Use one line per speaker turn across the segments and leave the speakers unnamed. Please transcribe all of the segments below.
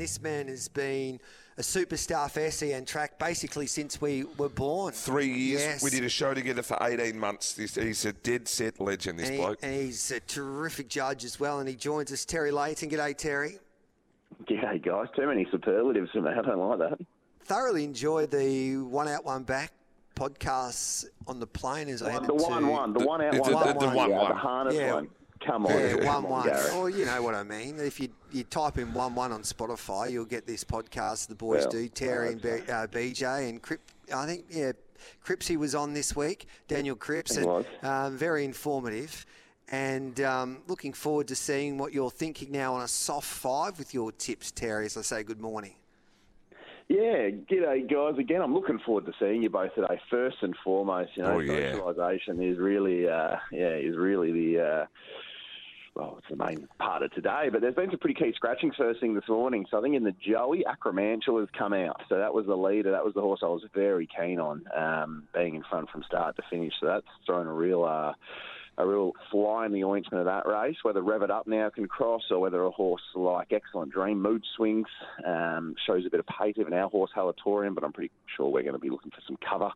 and this man has been a superstar for SEN track basically since we were born.
Three years.
Yes.
We did a show together for 18 months. He's, he's a dead set legend, this
And, he-
bloke.
and he's a terrific judge as well, and he joins us, Terry Leighton. G'day, Terry.
G'day, guys. Too many superlatives for me. I don't like that.
Thoroughly enjoyed the one out, one back podcasts on the plane as I
the one,
to
one, the one out,
the-
one,
the-
back.
the one,
yeah,
one.
the harness
Yeah.
one. Come on,
Yeah,
come
one
on,
one.
Gareth.
Or you know what I mean. If you you type in one one on Spotify, you'll get this podcast. The boys
Well,
do. Terry and B, uh, BJ and Crip. I think yeah, Cripsy was on this week. Daniel Cripps.
He
and. Um, very informative. And um, looking forward to seeing what you're thinking now on a soft five with your tips, Terry. As I say, good morning.
Yeah, g'day guys. Again, I'm looking forward to seeing you both today. First and foremost, you know,
Oh, yeah.
socialisation is really, uh, yeah, is really the. Uh, well, it's the main part of today, but there's been some pretty key scratching first thing this morning. So I think in the Joey, Acromantula has come out. So that was the leader. That was the horse I was very keen on, um, being in front from start to finish. So that's thrown a real, uh, a real fly in the ointment of that race. Whether Rev It Up now can cross, or whether a horse like Excellent Dream Mood Swings um, shows a bit of pace. Even our horse Halatorium, but I'm pretty sure we're going to be looking for some cover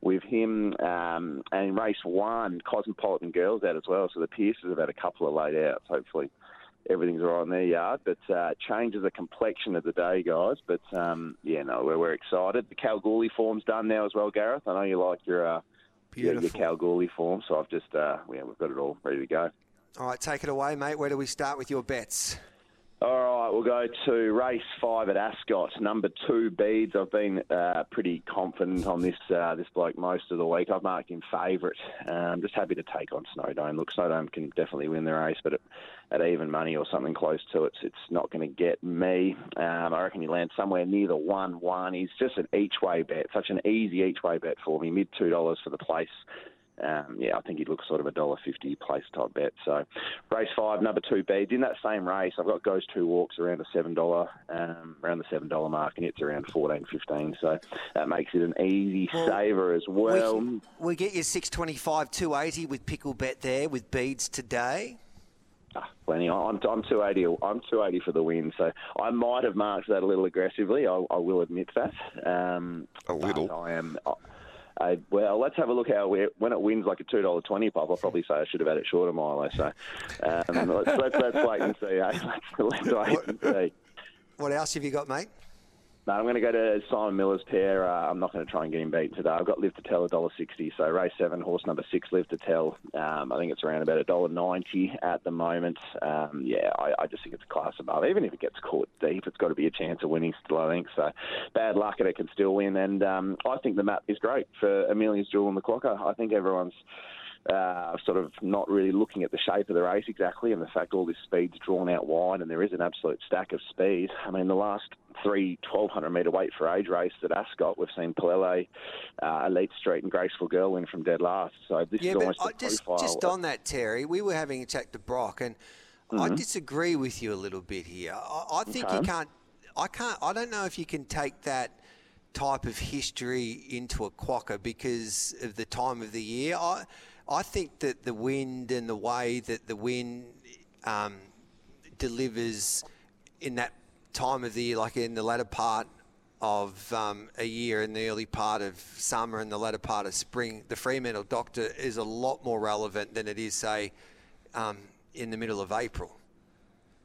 with him. Um, and in race one, Cosmopolitan Girls out as well. So the Pierces have had a couple of late outs. Hopefully everything's all right in their yard. But uh, changes the complexion of the day, guys. But um, yeah, no, we're, we're excited. The Kalgoorlie form's done now as well, Gareth. I know you like your uh, your, your Kalgoorlie form, so I've just uh, yeah, we've got it all ready to go.
All right, take it away, mate. Where do we start with your bets?
All right, we'll go to race five at Ascot. Number two, Beads. I've been uh, pretty confident on this uh, this bloke most of the week. I've marked him favourite. Um, I'm just happy to take on Snowdome. Look, Snowdome can definitely win the race, but at, at even money or something close to it, it's not going to get me. Um, I reckon he lands somewhere near the one one. He's just an each way bet, such an easy each way bet for me. Mid two dollars for the place. Um, yeah, I think he'd look sort of a dollar fifty place type bet. So, race five, number two beads in that same race. I've got goes two walks around the seven dollar, um, around the seven dollar mark, and it's around fourteen fifteen. So that makes it an easy
Well,
saver as well.
we, we get you six twenty five, two eighty with pickle bet there with beads today.
Ah, plenty. I'm, I'm 280. I'm 280 for the win. So I might have marked that a little aggressively. I, I will admit that. Um,
A little.
I am. I, I, well, let's have a look how we, when it wins like a two dollar twenty pop. I'll probably say I should have had it shorter, Milo. So um, let's, let's let's wait and see. Eh? Let's, let's wait and see.
What else have you got, mate?
No, I'm going to go to Simon Miller's pair. Uh, I'm not going to try and get him beat today. I've got Live to Tell $1.60. So race seven, horse number six, Live to Tell. Um, I think it's around about $1.90 at the moment. Um, yeah, I, I just think it's a class above. Even if it gets caught deep, it's got to be a chance of winning still, I think. So bad luck and it can still win. And um, I think the map is great for Amelia's Jewel and the Clocker. I think everyone's uh, sort of not really looking at the shape of the race exactly, and the fact all this speed's drawn out wide, and there is an absolute stack of speed. I mean, the last three 1200 metre weight for age race at Ascot, we've seen Palele, uh, Elite Street, and Graceful Girl win from dead last. So this
Yeah,
is almost
I, just
profile.
just on that, Terry, we were having a chat to Brock, and I
Mm-hmm.
disagree with you a little bit here. I, I think you can't. I can't. I don't know if you can take that type of history into a quokka because of the time of the year. I I think that the wind and the way that the wind um, delivers in that time of the year, like in the latter part of um, a year, in the early part of summer and the latter part of spring, the Fremantle Doctor is a lot more relevant than it is, say, um, in the middle of April.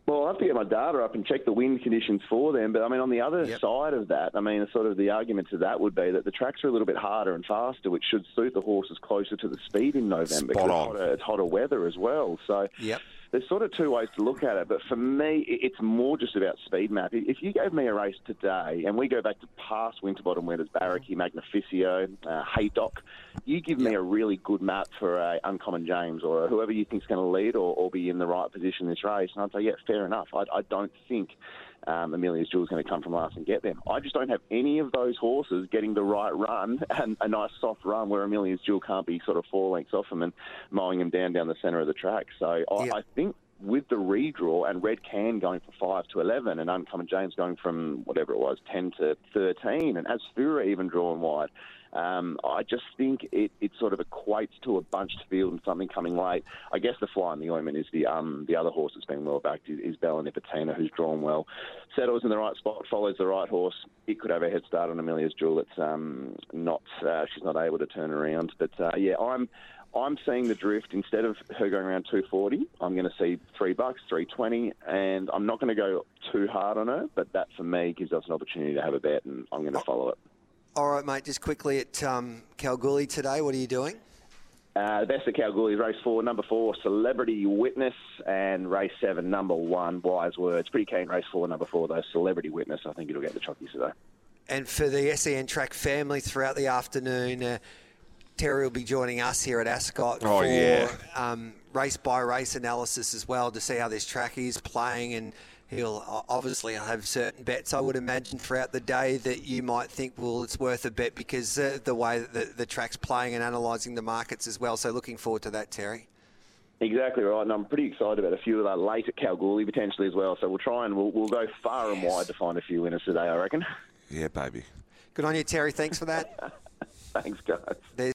Well, I'll have to get my data up and check the wind conditions for them. But I mean, on the other
Yep.
side of that, I mean, sort of the argument to that would be that the tracks are a little bit harder and faster, which should suit the horses closer to the speed in November.
Spot
because
on.
It's hotter, it's hotter weather as well. So
Yep.
There's sort of two ways to look at it. But for me, it's more just about speed map. If you gave me a race today, and we go back to past Winterbottom winners, Barracky, Magnificio, uh, Haydock, you give me a really good map for a Uncommon James or whoever you think's going to lead or, or be in the right position in this race, and I'd say, yeah, fair enough. I, I don't think um, Amelia's Jewel is going to come from last and get them. I just don't have any of those horses getting the right run and a nice soft run where Amelia's Jewel can't be sort of four lengths off them and mowing them down down the centre of the track. So I,
Yeah.
I think with the redraw and Red Can going from 5 to 11 and Uncommon James going from whatever it was, 10 to 13, and Asfoora even drawn wide. Um, I just think it, it sort of equates to a bunched field and something coming late. I guess the fly in the ointment is the um, the other horse that's been well backed is, is Bella Nipotina, who's drawn well. Settles in the right spot, follows the right horse. It could have a head start on Amelia's Jewel. It's um, not uh, she's not able to turn around, but uh, yeah, I'm I'm seeing the drift instead of her going around 240. I'm going to see three bucks, 320, and I'm not going to go too hard on her. But that for me gives us an opportunity to have a bet, and I'm going to follow it.
All right, mate. Just quickly at um, Kalgoorlie today, what are you doing?
Uh, the best of Kalgoorlie, race four, number four, Celebrity Witness, and race seven, number one, Wise Words. Pretty keen, race four, number four, though, Celebrity Witness. I think it'll get the chockies today.
And for the SEN track family throughout the afternoon, uh, Terry will be joining us here at Ascot
oh,
for
yeah.
um, race by race analysis as well to see how this track is playing and he'll obviously have certain bets I would imagine throughout the day that you might think well it's worth a bet because uh, the way that the, the track's playing and analysing the markets as well so looking forward to that Terry
Exactly right, and I'm pretty excited about a few of that late at Kalgoorlie potentially as well. So we'll try and we'll, we'll go far and wide to find a few winners today, I reckon.
Yeah, baby.
Good on you, Terry. Thanks for that.
Thanks, guys.
There's